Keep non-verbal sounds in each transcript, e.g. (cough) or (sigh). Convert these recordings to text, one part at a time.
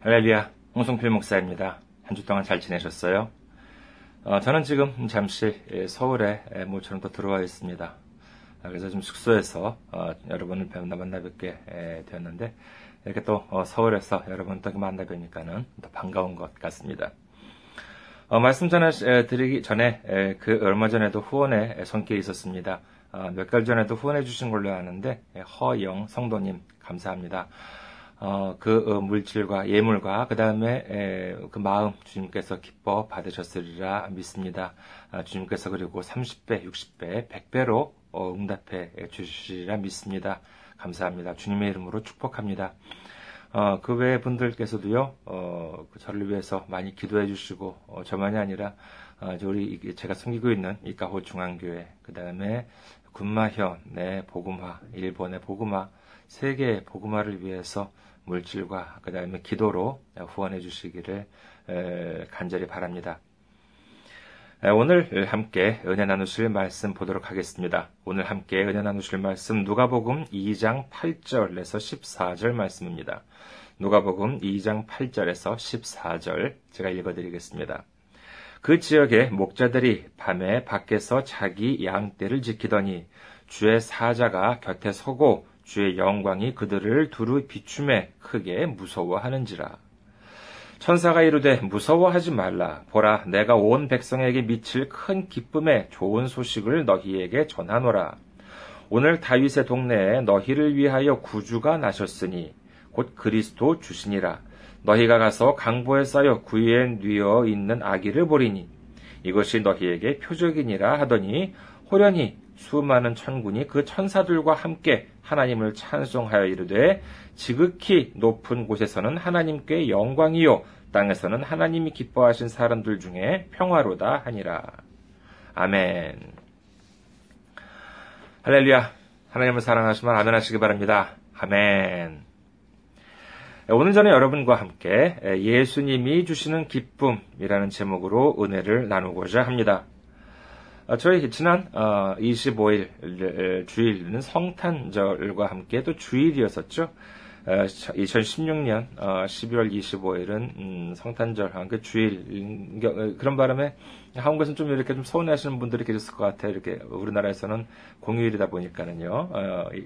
할렐루야, 홍성필 목사입니다. 한 주 동안 잘 지내셨어요? 어, 저는 지금 잠시 서울에 모처럼 또 들어와 있습니다. 아, 그래서 좀 숙소에서 어, 여러분을 만나 뵙게 되었는데 이렇게 또 어, 서울에서 여러분 또 만나 뵈니까는 더 반가운 것 같습니다. 어, 말씀 전해 드리기 전에 그 얼마 전에도 후원에 손길이 있었습니다. 어, 몇달 전에도 후원해 주신 걸로 아는데 허영 성도님 감사합니다. 어, 그 어, 물질과 예물과 그 다음에 그 마음 주님께서 기뻐 받으셨으리라 믿습니다. 아, 주님께서 그리고 30배, 60배, 100배로 어, 응답해 주시리라 믿습니다. 감사합니다. 주님의 이름으로 축복합니다. 어, 그외 분들께서도요, 어, 그 저를 위해서 많이 기도해 주시고, 어, 저만이 아니라, 어, 우리, 제가 섬기고 있는 이카호 중앙교회, 그 다음에 군마현, 네, 복음화, 일본의 복음화, 세계의 복음화를 위해서 물질과 그 다음에 기도로 후원해 주시기를 간절히 바랍니다. 오늘 함께 은혜 나누실 말씀 보도록 하겠습니다. 오늘 함께 은혜 나누실 말씀 누가복음 2장 8절에서 14절 말씀입니다. 누가복음 2장 8절에서 14절 제가 읽어드리겠습니다. 그 지역의 목자들이 밤에 밖에서 자기 양떼를 지키더니 주의 사자가 곁에 서고 주의 영광이 그들을 두루 비춤에 크게 무서워하는지라. 천사가 이르되 무서워하지 말라. 보라, 내가 온 백성에게 미칠 큰 기쁨의 좋은 소식을 너희에게 전하노라. 오늘 다윗의 동네에 너희를 위하여 구주가 나셨으니 곧 그리스도 주시니라. 너희가 가서 강보에 쌓여 구유에 뉘어 있는 아기를 보리니 이것이 너희에게 표적이니라 하더니 호련히 수많은 천군이 그 천사들과 함께 하나님을 찬송하여 이르되 지극히 높은 곳에서는 하나님께 영광이요 땅에서는 하나님이 기뻐하신 사람들 중에 평화로다 하니라. 아멘. 할렐루야. 하나님을 사랑하시면 아멘 하시기 바랍니다. 아멘. 오늘 저는 여러분과 함께 예수님이 주시는 기쁨이라는 제목으로 은혜를 나누고자 합니다. 어, 저희 지난 25일 어, 주일은 성탄절과 함께 또 주일이었었죠. 2016년 12월 25일은 음, 성탄절 그 주일 어, 그런 바람에 한국에서는 좀 이렇게 좀 서운해하시는 분들이 계셨을 것 같아요. 이렇게 우리나라에서는 공휴일이다 보니까는요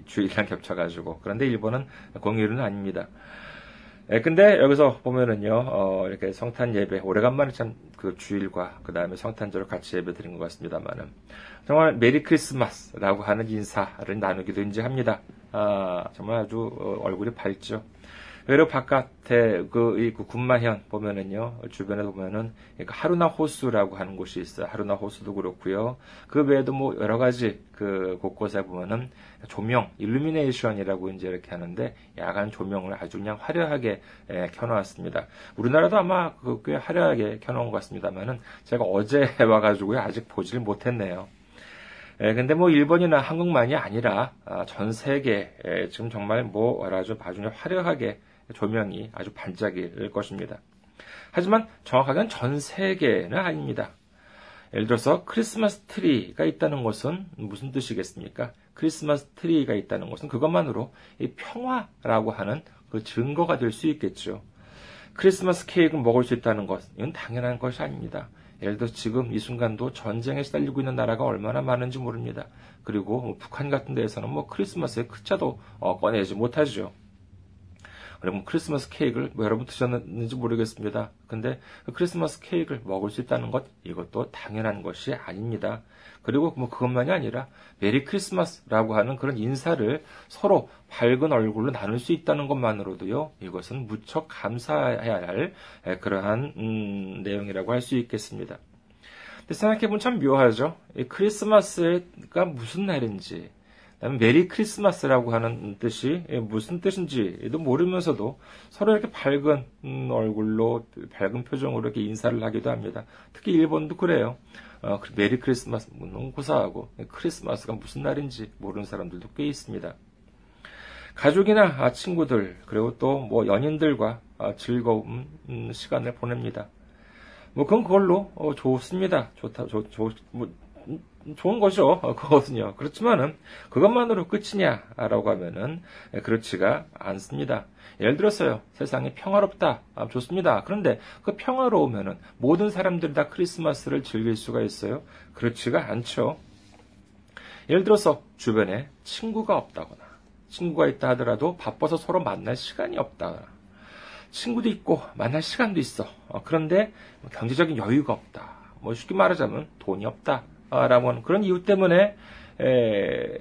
주일이랑 겹쳐가지고 그런데 일본은 공휴일은 아닙니다. 예, 근데 여기서 보면은요, 어, 이렇게 성탄 예배, 오래간만에 참 그 주일과 그 다음에 성탄절을 같이 예배 드린 것 같습니다만은, 정말 메리 크리스마스라고 하는 인사를 나누기도 이제 합니다. 아, 정말 아주 어, 얼굴이 밝죠. 외로 바깥에 그, 이, 그 군마현 보면은요, 주변에 보면은 하루나 호수라고 하는 곳이 있어요. 하루나 호수도 그렇고요. 그 외에도 뭐 여러 가지 그 곳곳에 보면은 조명, 일루미네이션이라고 이제 이렇게 하는데 야간 조명을 아주 그냥 화려하게 예, 켜놓았습니다. 우리나라도 아마 그 꽤 화려하게 켜놓은 것 같습니다만은 제가 어제 (laughs) 와가지고요 아직 보지를 못했네요. 예, 근데 뭐 일본이나 한국만이 아니라 아, 전 세계 예, 지금 정말 뭐 아주 아주 화려하게 조명이 아주 반짝일 것입니다. 하지만 정확하게는 전 세계는 아닙니다. 예를 들어서 크리스마스 트리가 있다는 것은 무슨 뜻이겠습니까? 크리스마스 트리가 있다는 것은 그것만으로 평화라고 하는 그 증거가 될 수 있겠죠. 크리스마스 케이크를 먹을 수 있다는 것, 이건 당연한 것이 아닙니다. 예를 들어 지금 이 순간도 전쟁에 시달리고 있는 나라가 얼마나 많은지 모릅니다. 그리고 뭐 북한 같은 데에서는 뭐 크리스마스에 크자도 어, 꺼내지 못하죠. 여러분 크리스마스 케이크를 뭐 여러분 드셨는지 모르겠습니다. 근데 그 크리스마스 케이크를 먹을 수 있다는 것 이것도 당연한 것이 아닙니다. 그리고 뭐 그것만이 아니라 메리 크리스마스라고 하는 그런 인사를 서로 밝은 얼굴로 나눌 수 있다는 것만으로도요 이것은 무척 감사해야 할 그러한 음, 내용이라고 할 수 있겠습니다. 생각해보면 참 묘하죠. 크리스마스가 무슨 날인지 Merry Christmas라고 하는 뜻이 무슨 뜻인지도 모르면서도 서로 이렇게 밝은 음, 얼굴로 밝은 표정으로 이렇게 인사를 하기도 합니다. 특히 일본도 그래요. 어, Merry Christmas는 고사하고 크리스마스가 무슨 날인지 모르는 사람들도 꽤 있습니다. 가족이나 친구들 그리고 또 뭐 연인들과 아, 즐거운 음, 시간을 보냅니다. 뭐 그건 그걸로 어, 좋습니다. 좋다, 좋, 좋, 뭐 좋은 거죠. 그거거든요. 그렇지만은 그것만으로 끝이냐라고 하면은 그렇지가 않습니다. 예를 들었어요. 세상이 평화롭다. 아, 좋습니다. 그런데 그 평화로우면은 모든 사람들이 다 크리스마스를 즐길 수가 있어요? 그렇지가 않죠. 예를 들어서 주변에 친구가 없다거나 친구가 있다 하더라도 바빠서 서로 만날 시간이 없다거나 친구도 있고 만날 시간도 있어. 어, 그런데 경제적인 여유가 없다. 뭐 쉽게 말하자면 돈이 없다. 라고 하는 그런 이유 때문에 에,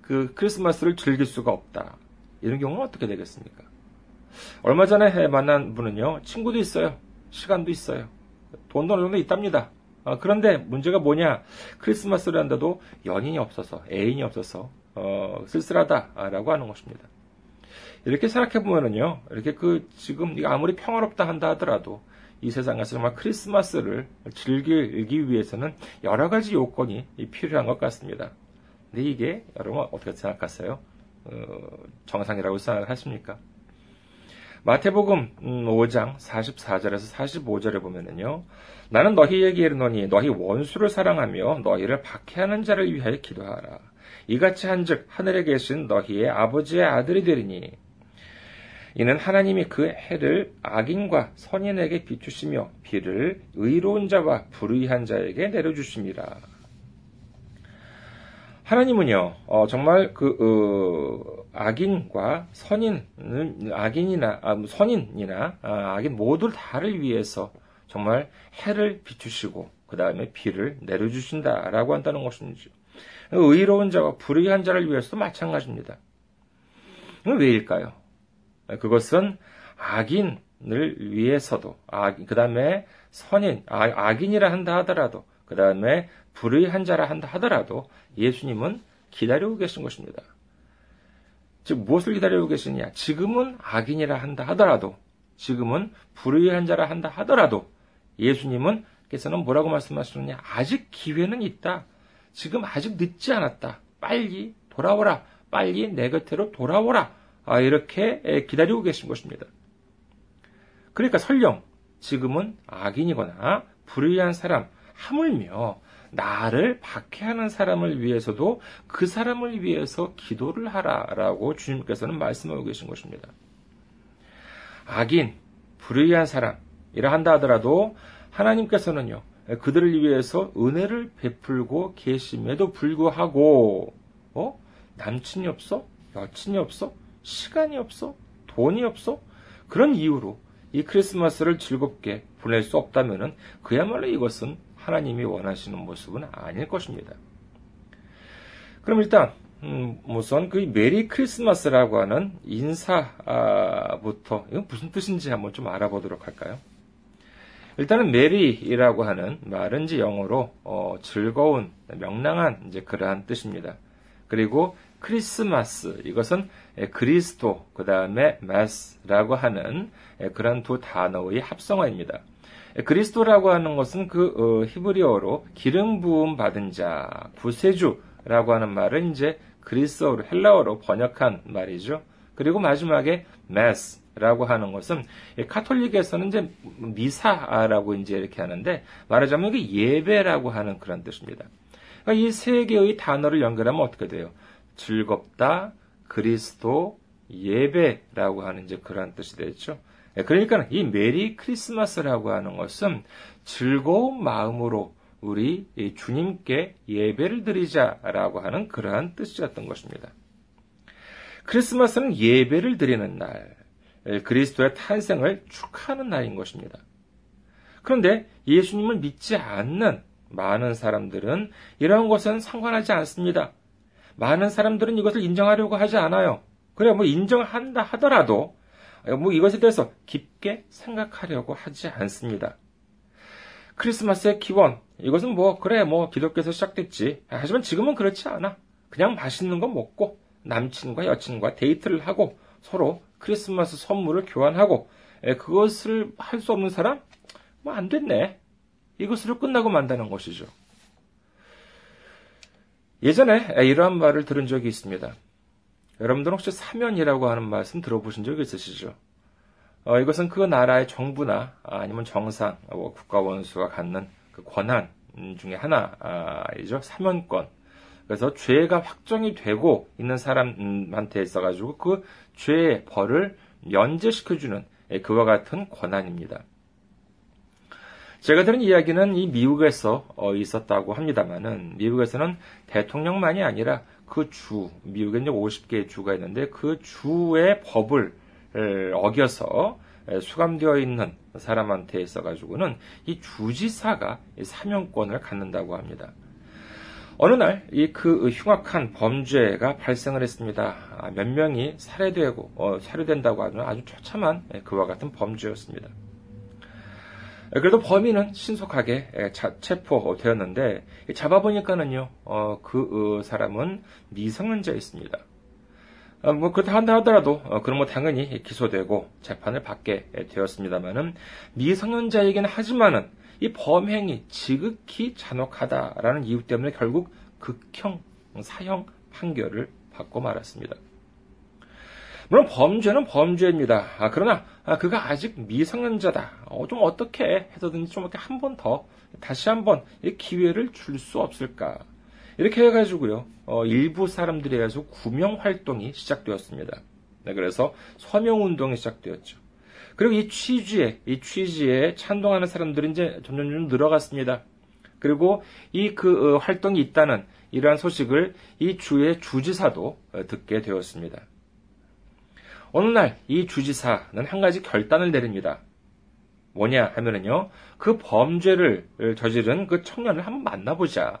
그 크리스마스를 즐길 수가 없다. 이런 경우는 어떻게 되겠습니까? 얼마 전에 만난 분은요, 친구도 있어요. 시간도 있어요. 돈도 어느 정도 있답니다. 어, 그런데 문제가 뭐냐? 크리스마스를 한다도 연인이 없어서, 애인이 없어서, 어, 쓸쓸하다라고 하는 것입니다. 이렇게 생각해보면은요, 이렇게 그, 지금 아무리 평화롭다 한다 하더라도, 이 세상에서 정말 크리스마스를 즐기기 위해서는 여러 가지 요건이 필요한 것 같습니다. 근데 이게 여러분 어떻게 생각하세요? 어, 정상이라고 생각하십니까? 마태복음 5장 음, 44절에서 45절에 보면은요. 나는 너희에게 이르노니 너희 원수를 사랑하며 너희를 박해하는 자를 위하여 기도하라. 이같이 한즉 하늘에 계신 너희의 아버지의 아들이 되리니 이는 하나님이 그 해를 악인과 선인에게 비추시며 비를 의로운 자와 불의한 자에게 내려주십니다. 하나님은요, 어, 정말 그 어, 악인과 선인, 악인이나 아, 뭐 선인이나 아, 악인 모두 다를 위해서 정말 해를 비추시고 그 다음에 비를 내려주신다라고 한다는 것이죠. 의로운 자와 불의한 자를 위해서도 마찬가지입니다. 왜일까요? 그것은 악인을 위해서도, 악, 그 다음에 선인, 아, 악인이라 한다 하더라도, 그 다음에 불의한 자라 한다 하더라도 예수님은 기다리고 계신 것입니다. 즉, 무엇을 기다리고 계시냐? 지금은 악인이라 한다 하더라도, 지금은 불의한 자라 한다 하더라도, 예수님은 께서는 뭐라고 말씀하시느냐? 아직 기회는 있다. 지금 아직 늦지 않았다. 빨리 돌아오라. 빨리 내 곁으로 돌아오라. 아, 이렇게 기다리고 계신 것입니다. 그러니까 설령 지금은 악인이거나 불의한 사람, 하물며 나를 박해하는 사람을 위해서도 그 사람을 위해서 기도를 하라라고 주님께서는 말씀하고 계신 것입니다. 악인, 불의한 사람이라 한다 하더라도 하나님께서는요, 그들을 위해서 은혜를 베풀고 계심에도 불구하고, 어? 남친이 없어? 여친이 없어? 시간이 없어? 돈이 없어? 그런 이유로 이 크리스마스를 즐겁게 보낼 수 없다면 그야말로 이것은 하나님이 원하시는 모습은 아닐 것입니다. 그럼 일단 음, 우선 그 메리 크리스마스라고 하는 인사부터 이건 무슨 뜻인지 한번 좀 알아보도록 할까요? 일단은 메리라고 하는 말은 이제 영어로 어, 즐거운, 명랑한 이제 그러한 뜻입니다. 그리고 크리스마스 이것은 그리스도 그 다음에 마스라고 하는 그런 두 단어의 합성어입니다. 그리스도라고 하는 것은 그 어, 히브리어로 기름 부음 받은 자 구세주라고 하는 말은 이제 그리스어로 헬라어로 번역한 말이죠. 그리고 마지막에 마스 라고 하는 것은 카톨릭에서는 이제 미사라고 이제 이렇게 하는데 말하자면 이게 예배라고 하는 그런 뜻입니다. 그러니까 이 세 개의 단어를 연결하면 어떻게 돼요? 즐겁다, 그리스도, 예배라고 하는 이제 그러한 뜻이 되죠. 예, 그러니까 이 메리 크리스마스라고 하는 것은 즐거운 마음으로 우리 주님께 예배를 드리자라고 하는 그러한 뜻이었던 것입니다. 크리스마스는 예배를 드리는 날, 예, 그리스도의 탄생을 축하하는 날인 것입니다. 그런데 예수님을 믿지 않는 많은 사람들은 이러한 것은 상관하지 않습니다. 많은 사람들은 이것을 인정하려고 하지 않아요. 그래, 뭐 인정한다 하더라도, 뭐 이것에 대해서 깊게 생각하려고 하지 않습니다. 크리스마스의 기원, 이것은 뭐, 그래, 뭐, 기독교에서 시작됐지. 하지만 지금은 그렇지 않아. 그냥 맛있는 거 먹고, 남친과 여친과 데이트를 하고, 서로 크리스마스 선물을 교환하고, 그것을 할 수 없는 사람? 뭐, 안 됐네. 이것으로 끝나고 만다는 것이죠. 예전에 이러한 말을 들은 적이 있습니다. 여러분들 혹시 사면이라고 하는 말씀 들어보신 적 있으시죠? 어, 이것은 그 나라의 정부나 아니면 정상, 뭐 국가 원수가 갖는 그 권한, 중에 하나이죠. 사면권. 그래서 죄가 확정이 되고 있는 사람한테 있어가지고 그 죄의 벌을 면제시켜주는 그와 같은 권한입니다. 제가 들은 이야기는 이 미국에서 어, 있었다고 합니다만은 미국에서는 대통령만이 아니라 그 주, 미국에 이제 50개의 주가 있는데 그 주의 법을 어겨서 수감되어 있는 사람한테 있어가지고는 이 주지사가 사명권을 갖는다고 합니다. 어느 날 이 그 흉악한 범죄가 발생을 했습니다. 아, 몇 명이 살해되고 어, 살해된다고 하는 아주 처참한 그와 같은 범죄였습니다. 그래도 범인은 신속하게 체포되었는데 잡아보니까는요 어, 그 어, 사람은 미성년자였습니다. 어, 뭐 그렇다 한다 하더라도 어, 그럼 뭐 당연히 기소되고 재판을 받게 되었습니다만은 미성년자이긴 하지만은 이 범행이 지극히 잔혹하다라는 이유 때문에 결국 극형 사형 판결을 받고 말았습니다. 물론 범죄는 범죄입니다. 아, 그러나 아, 그가 아직 미성년자다. 어, 좀 어떻게 해서든지 좀 이렇게 한 번 더 다시 한번 기회를 줄 수 없을까? 이렇게 해가지고요. 어, 일부 사람들에 의해서 구명 활동이 시작되었습니다. 네, 그래서 서명 운동이 시작되었죠. 그리고 이 취지에, 이 취지에 찬동하는 사람들이 이제 점점 점 늘어갔습니다. 그리고 이 그 활동이 있다는 이러한 소식을 이 주의 주지사도 어, 듣게 되었습니다. 어느 날 이 주지사는 한 가지 결단을 내립니다. 뭐냐 하면은요, 그 범죄를 저지른 그 청년을 한번 만나보자.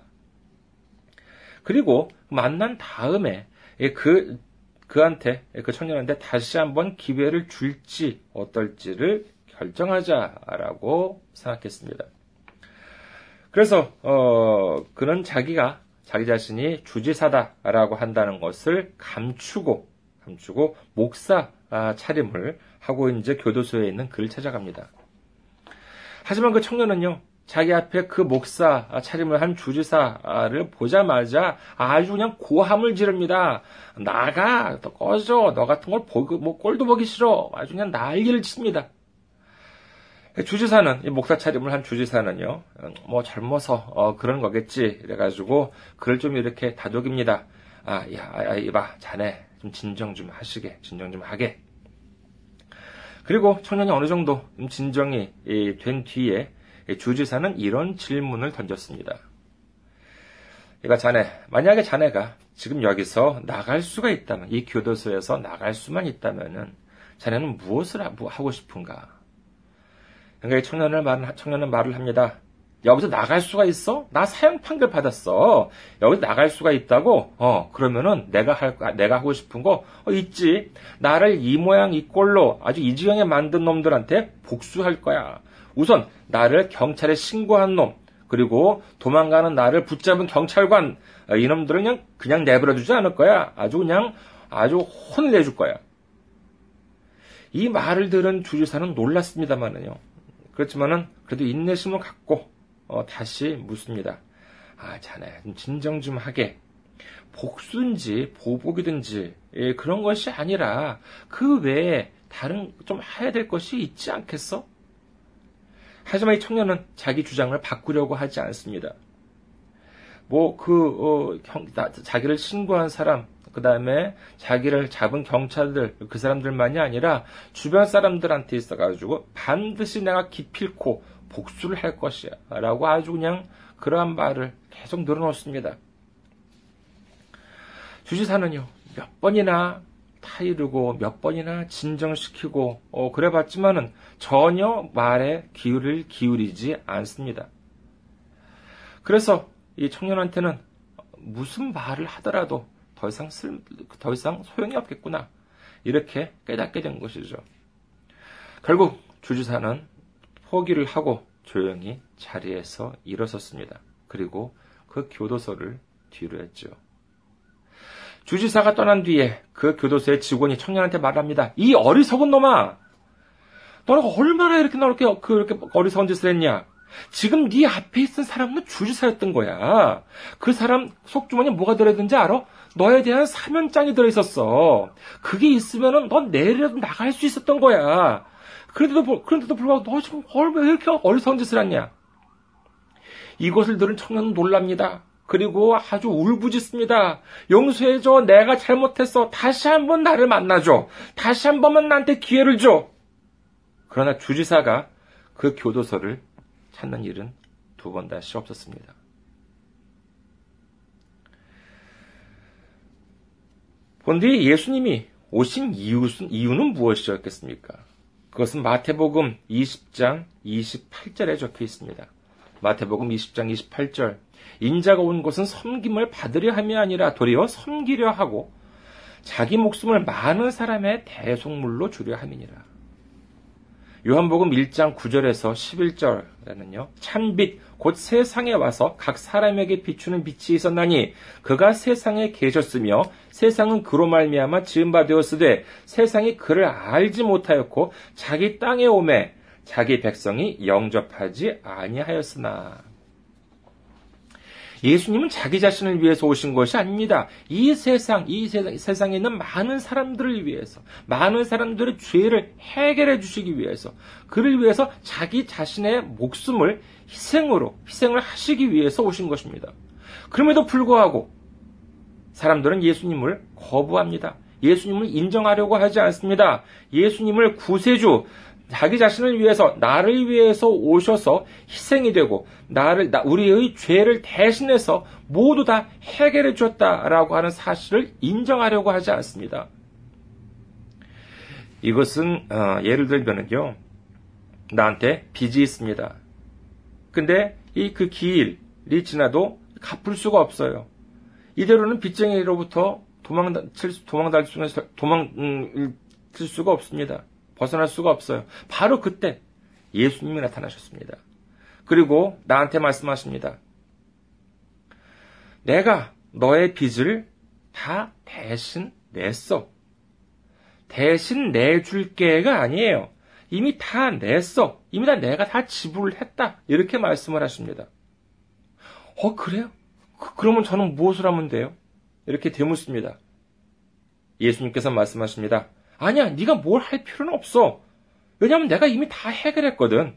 그리고 만난 다음에 그 그한테 그 청년한테 다시 한번 기회를 줄지 어떨지를 결정하자라고 생각했습니다. 그래서 어, 그는 자기가 자기 자신이 주지사다라고 한다는 것을 감추고 감추고 목사 아, 차림을 하고 이제 교도소에 있는 그를 찾아갑니다. 하지만 그 청년은요 자기 앞에 그 목사 차림을 한 주지사를 보자마자 아주 그냥 고함을 지릅니다. 나가, 너 꺼져, 너 같은 걸 보고, 뭐 꼴도 보기 싫어. 아주 그냥 난리를 칩니다. 주지사는, 이 목사 차림을 한 주지사는요, 뭐 젊어서, 어, 그런 거겠지. 이래가지고, 그를 좀 이렇게 다독입니다. 아, 야, 아, 이봐, 자네, 좀 진정 좀 하시게, 진정 좀 하게. 그리고 청년이 어느 정도 진정이 된 뒤에 주지사는 이런 질문을 던졌습니다. 그러니까 자네, 만약에 자네가 지금 여기서 나갈 수가 있다면, 이 교도소에서 나갈 수만 있다면은, 자네는 무엇을 하고 싶은가? 그러니까 청년을 말, 청년은 말을 합니다. 여기서 나갈 수가 있어? 나 사형 판결 받았어. 여기서 나갈 수가 있다고? 어, 그러면은 내가 할, 내가 하고 싶은 거, 어, 있지. 나를 이 모양 이 꼴로 아주 이 지경에 만든 놈들한테 복수할 거야. 우선 나를 경찰에 신고한 놈, 그리고 도망가는 나를 붙잡은 경찰관, 어, 이놈들은 그냥, 그냥 내버려두지 않을 거야. 아주 그냥, 아주 혼을 내줄 거야. 이 말을 들은 주지사는 놀랐습니다만은요. 그렇지만은, 그래도 인내심을 갖고, 어, 다시 묻습니다. 아, 자네, 진정 좀 하게. 복수인지, 보복이든지, 예, 그런 것이 아니라, 그 외에 다른 좀 해야 될 것이 있지 않겠어? 하지만 이 청년은 자기 주장을 바꾸려고 하지 않습니다. 뭐, 그, 어, 자기를 신고한 사람, 그 다음에 자기를 잡은 경찰들, 그 사람들만이 아니라 주변 사람들한테 있어가지고 반드시 내가 기필코 복수를 할 것이야. 라고 아주 그냥 그러한 말을 계속 늘어놓습니다. 주지사는요, 몇 번이나 타이르고 몇 번이나 진정시키고 어, 그래봤지만은 전혀 말에 기울을 기울이지 않습니다. 그래서 이 청년한테는 무슨 말을 하더라도 더 이상 쓸, 더 이상 소용이 없겠구나. 이렇게 깨닫게 된 것이죠. 결국 주지사는 포기를 하고 조용히 자리에서 일어섰습니다. 그리고 그 교도소를 뒤로 했죠. 주지사가 떠난 뒤에 그 교도소의 직원이 청년한테 말합니다. 이 어리석은 놈아! 너는 얼마나 이렇게 너렇게 그렇게 어리석은 짓을 했냐? 지금 네 앞에 있던 사람은 주지사였던 거야. 그 사람 속주머니에 뭐가 들어있는지 알아? 너에 대한 사면장이 들어있었어. 그게 있으면은 넌 내일이라도 나갈 수 있었던 거야. 그런데도, 그런데도 불구하고 너 지금 왜 이렇게 어리석은 짓을 했냐? 이것을 들은 청년은 놀랍니다. 그리고 아주 울부짖습니다. 용서해줘. 내가 잘못했어. 다시 한번 나를 만나줘. 다시 한 번만 나한테 기회를 줘. 그러나 주지사가 그 교도소를 찾는 일은 두 번 다시 없었습니다. 본디 예수님이 오신 이유는 무엇이었겠습니까? 그것은 마태복음 20장 28절에 적혀 있습니다. 마태복음 20장 28절. 인자가 온 곳은 섬김을 받으려 함이 아니라 도리어 섬기려 하고 자기 목숨을 많은 사람의 대속물로 주려 함이니라. 요한복음 1장 9절에서 11절에는요, 참빛, 곧 세상에 와서 각 사람에게 비추는 빛이 있었나니, 그가 세상에 계셨으며, 세상은 그로 말미암아 지음바 되었으되, 세상이 그를 알지 못하였고, 자기 땅에 오매, 자기 백성이 영접하지 아니하였으나. 예수님은 자기 자신을 위해서 오신 것이 아닙니다. 이 세상, 이 세상, 에 있는 많은 사람들을 위해서, 많은 사람들의 죄를 해결해 주시기 위해서, 그를 위해서 자기 자신의 목숨을 희생으로, 희생을 하시기 위해서 오신 것입니다. 그럼에도 불구하고, 사람들은 예수님을 거부합니다. 예수님을 인정하려고 하지 않습니다. 예수님을 구세주, 자기 자신을 위해서 나를 위해서 오셔서 희생이 되고 나를 우리의 죄를 대신해서 모두 다 해결해 줬다라고 하는 사실을 인정하려고 하지 않습니다. 이것은 어, 예를 들면은요 나한테 빚이 있습니다. 근데 이그 길이 지나도 갚을 수가 없어요. 이대로는 빚쟁이로부터 도망 도망 달 수는 도망 칠 수가 없습니다. 벗어날 수가 없어요. 바로 그때 예수님이 나타나셨습니다. 그리고 나한테 말씀하십니다. 내가 너의 빚을 다 대신 냈어. 대신 내줄게가 아니에요. 이미 다 냈어. 이미 다 내가 다 지불을 했다. 이렇게 말씀을 하십니다. 어, 그래요? 그, 러면 저는 무엇을 하면 돼요? 이렇게 되묻습니다. 예수님께서 말씀하십니다. 아니야, 네가 뭘 할 필요는 없어. 왜냐하면 내가 이미 다 해결했거든.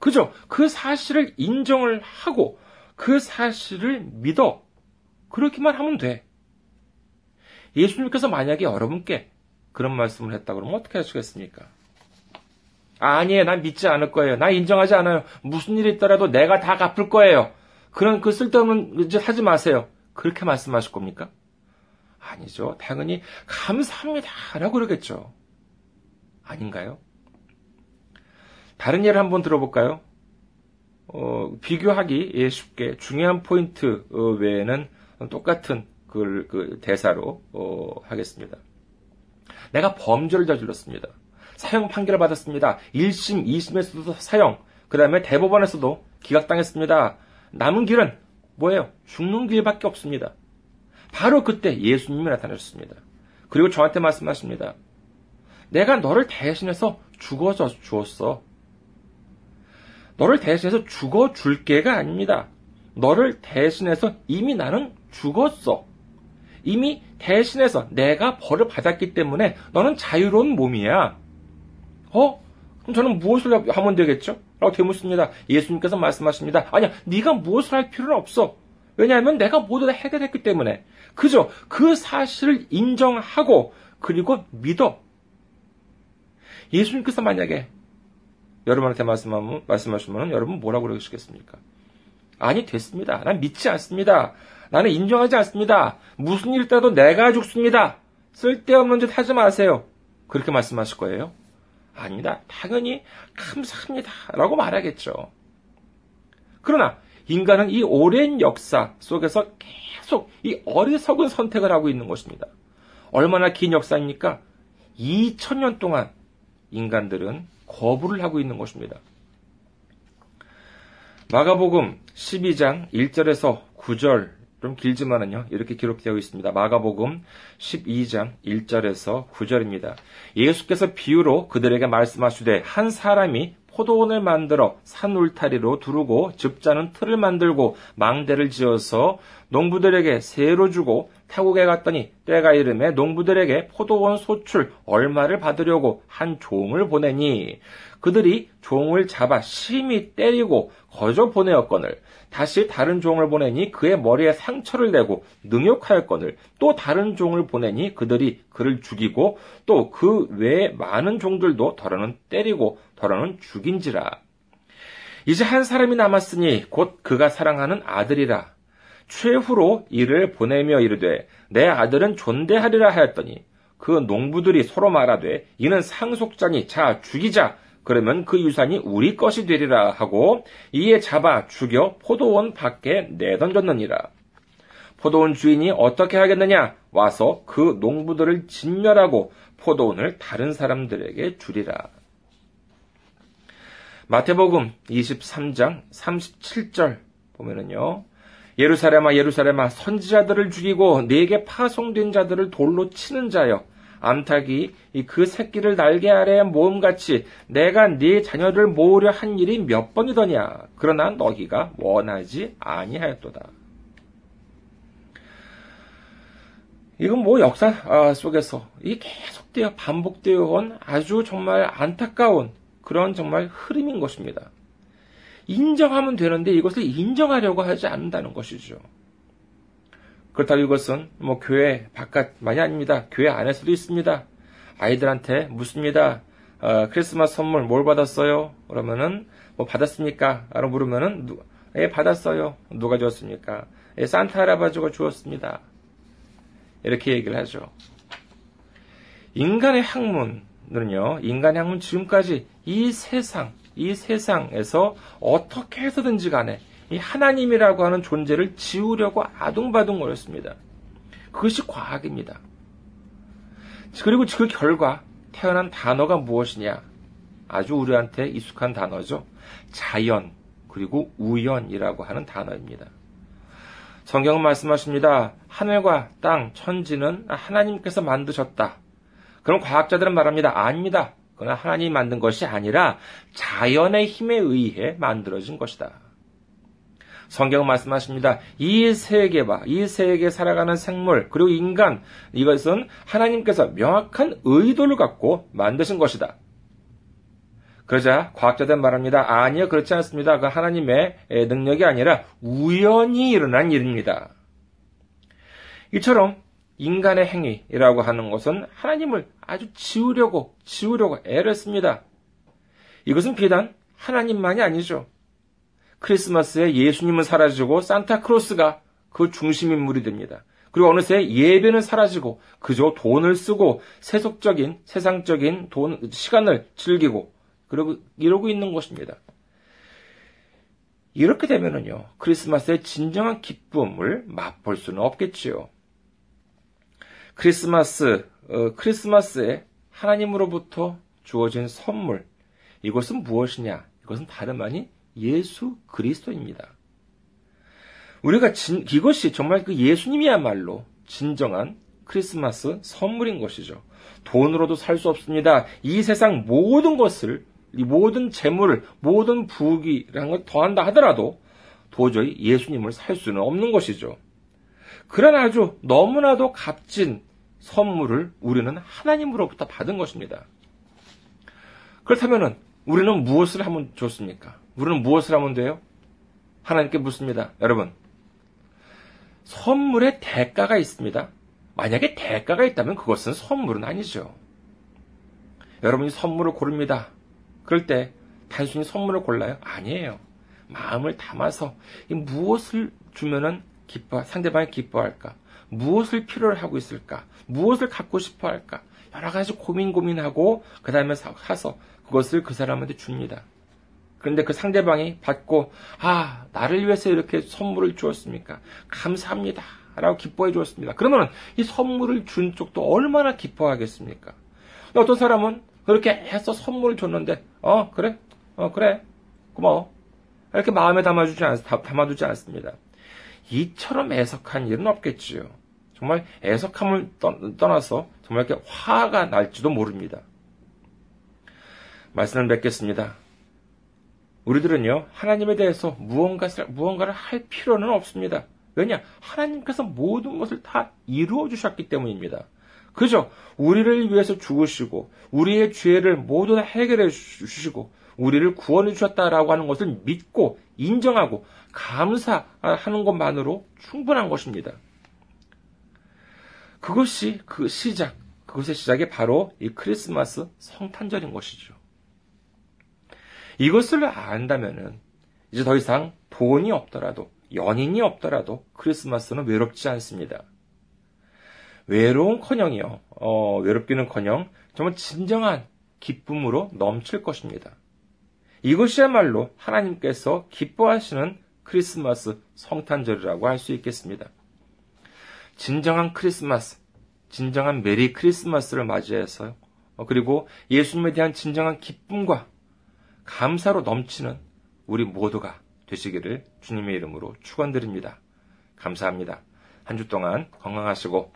그죠? 그 사실을 인정을 하고 그 사실을 믿어. 그렇게만 하면 돼. 예수님께서 만약에 여러분께 그런 말씀을 했다 그러면 어떻게 하시겠습니까? 아니에요. 난 믿지 않을 거예요. 나 인정하지 않아요. 무슨 일이 있더라도 내가 다 갚을 거예요. 그런 그 쓸데없는 짓 하지 마세요. 그렇게 말씀하실 겁니까? 아니죠. 당연히 감사합니다. 라고 그러겠죠. 아닌가요? 다른 예를 한번 들어볼까요? 어, 비교하기 쉽게 중요한 포인트 어, 외에는 똑같은 그, 그 대사로 어, 하겠습니다. 내가 범죄를 저질렀습니다. 사형 판결을 받았습니다. 1심, 2심에서도 사형, 그 다음에 대법원에서도 기각당했습니다. 남은 길은 뭐예요? 죽는 길밖에 없습니다. 바로 그때 예수님이 나타나셨습니다. 그리고 저한테 말씀하십니다. 내가 너를 대신해서 죽어져 주었어. 너를 대신해서 죽어 줄 게가 아닙니다. 너를 대신해서 이미 나는 죽었어. 이미 대신해서 내가 벌을 받았기 때문에 너는 자유로운 몸이야. 어? 그럼 저는 무엇을 하면 되겠죠? 라고 되묻습니다. 예수님께서 말씀하십니다. 아니야, 네가 무엇을 할 필요는 없어. 왜냐하면 내가 모두 다 해결했기 때문에. 그저 그 사실을 인정하고 그리고 믿어. 예수님께서 만약에 여러분한테 말씀하면, 말씀하시면 여러분 뭐라고 그러시겠습니까? 아니, 됐습니다. 난 믿지 않습니다. 나는 인정하지 않습니다. 무슨 일 있다도 내가 죽습니다. 쓸데없는 짓 하지 마세요. 그렇게 말씀하실 거예요? 아닙니다. 당연히 감사합니다. 라고 말하겠죠. 그러나 인간은 이 오랜 역사 속에서 계속 이 어리석은 선택을 하고 있는 것입니다. 얼마나 긴 역사입니까? 2000년 동안 인간들은 거부를 하고 있는 것입니다. 마가복음 12장 1절에서 9절 좀 길지만은요 이렇게 기록되어 있습니다. 마가복음 12장 1절에서 9절입니다. 예수께서 비유로 그들에게 말씀하시되 한 사람이 포도원을 만들어 산 울타리로 두르고 즙자는 틀을 만들고 망대를 지어서 농부들에게 세로 주고 타국에 갔더니 때가 이름에 농부들에게 포도원 소출 얼마를 받으려고 한 종을 보내니 그들이 종을 잡아 심히 때리고 거저 보내었거늘. 다시 다른 종을 보내니 그의 머리에 상처를 내고 능욕하였거늘. 또 다른 종을 보내니 그들이 그를 죽이고 또 그 외에 많은 종들도 더러는 때리고 더러는 죽인지라. 이제 한 사람이 남았으니 곧 그가 사랑하는 아들이라 최후로 이를 보내며 이르되 내 아들은 존대하리라 하였더니 그 농부들이 서로 말하되 이는 상속자니 자 죽이자 그러면 그 유산이 우리 것이 되리라 하고 이에 잡아 죽여 포도원 밖에 내던졌느니라. 포도원 주인이 어떻게 하겠느냐? 와서 그 농부들을 진멸하고 포도원을 다른 사람들에게 주리라. 마태복음 23장 37절 보면은요. 예루살렘아 예루살렘아 선지자들을 죽이고 내게 파송된 자들을 돌로 치는 자여 암탉이 그 새끼를 날개 아래 모음같이 내가 네 자녀를 모으려 한 일이 몇 번이더냐 그러나 너희가 원하지 아니하였도다. 이건 뭐 역사 아, 속에서 이 계속되어 반복되어 온 아주 정말 안타까운 그런 정말 흐름인 것입니다. 인정하면 되는데 이것을 인정하려고 하지 않는다는 것이죠. 그렇다고 이것은 뭐 교회 바깥만이 아닙니다. 교회 안에서도 있습니다. 아이들한테 묻습니다. 어, 크리스마스 선물 뭘 받았어요? 그러면은 뭐 받았습니까? 라고 물으면은 누, 예 받았어요. 누가 줬습니까? 예, 산타 할아버지가 주었습니다. 이렇게 얘기를 하죠. 인간의 학문은요, 인간의 학문 지금까지 이 세상, 이 세상에서 어떻게 해서든지 간에 이 하나님이라고 하는 존재를 지우려고 아둥바둥 거렸습니다. 그것이 과학입니다. 그리고 그 결과 태어난 단어가 무엇이냐? 아주 우리한테 익숙한 단어죠. 자연, 그리고 우연이라고 하는 단어입니다. 성경은 말씀하십니다. 하늘과 땅, 천지는 하나님께서 만드셨다. 그럼 과학자들은 말합니다. 아닙니다. 그러나 하나님이 만든 것이 아니라 자연의 힘에 의해 만들어진 것이다. 성경은 말씀하십니다. 이 세계와 이 세계에 살아가는 생물 그리고 인간 이것은 하나님께서 명확한 의도를 갖고 만드신 것이다. 그러자 과학자들은 말합니다. 아니요 그렇지 않습니다. 그 하나님의 능력이 아니라 우연히 일어난 일입니다. 이처럼 인간의 행위라고 하는 것은 하나님을 아주 지우려고, 지우려고 애를 씁니다. 이것은 비단 하나님만이 아니죠. 크리스마스에 예수님은 사라지고 산타크로스가 그 중심 인물이 됩니다. 그리고 어느새 예배는 사라지고 그저 돈을 쓰고 세속적인 세상적인 돈 시간을 즐기고 그리고 이러고 있는 것입니다. 이렇게 되면은요 크리스마스의 진정한 기쁨을 맛볼 수는 없겠지요. 크리스마스, 어, 크리스마스에 하나님으로부터 주어진 선물, 이것은 무엇이냐? 이것은 다름 아닌 예수 그리스도입니다. 우리가 진, 이것이 정말 그 예수님이야말로 진정한 크리스마스 선물인 것이죠. 돈으로도 살 수 없습니다. 이 세상 모든 것을, 이 모든 재물을, 모든 부귀라는 걸 더한다 하더라도 도저히 예수님을 살 수는 없는 것이죠. 그런 아주 너무나도 값진 선물을 우리는 하나님으로부터 받은 것입니다. 그렇다면 우리는 무엇을 하면 좋습니까? 우리는 무엇을 하면 돼요? 하나님께 묻습니다. 여러분, 선물에 대가가 있습니다. 만약에 대가가 있다면 그것은 선물은 아니죠. 여러분이 선물을 고릅니다. 그럴 때 단순히 선물을 골라요? 아니에요. 마음을 담아서 무엇을 주면은 기뻐, 상대방이 기뻐할까? 무엇을 필요로 하고 있을까? 무엇을 갖고 싶어 할까? 여러 가지 고민 고민하고 그 다음에 사서 그것을 그 사람한테 줍니다. 그런데 그 상대방이 받고 아 나를 위해서 이렇게 선물을 주었습니까? 감사합니다. 라고 기뻐해 주었습니다. 그러면 이 선물을 준 쪽도 얼마나 기뻐하겠습니까? 어떤 사람은 그렇게 해서 선물을 줬는데 어 그래 어 그래 고마워 이렇게 마음에 담아주지 않, 담아두지 않습니다. 이처럼 애석한 일은 없겠지요. 정말 애석함을 떠나서 정말 이렇게 화가 날지도 모릅니다. 말씀을 맺겠습니다. 우리들은요, 하나님에 대해서 무언가, 무언가를 할 필요는 없습니다. 왜냐? 하나님께서 모든 것을 다 이루어 주셨기 때문입니다. 그죠? 우리를 위해서 죽으시고, 우리의 죄를 모두 다 해결해 주시고, 우리를 구원해 주셨다라고 하는 것을 믿고, 인정하고, 감사하는 것만으로 충분한 것입니다. 그것이 그 시작, 그것의 시작이 바로 이 크리스마스 성탄절인 것이죠. 이것을 안다면은 이제 더 이상 돈이 없더라도 연인이 없더라도 크리스마스는 외롭지 않습니다. 외로운커녕이요, 어, 외롭기는커녕 정말 진정한 기쁨으로 넘칠 것입니다. 이것이야말로 하나님께서 기뻐하시는 크리스마스 성탄절이라고 할 수 있겠습니다. 진정한 크리스마스, 진정한 메리 크리스마스를 맞이해서요. 어, 그리고 예수님에 대한 진정한 기쁨과 감사로 넘치는 우리 모두가 되시기를 주님의 이름으로 축원드립니다. 감사합니다. 한 주 동안 건강하시고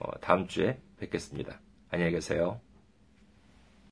어, 다음 주에 뵙겠습니다. 안녕히 계세요.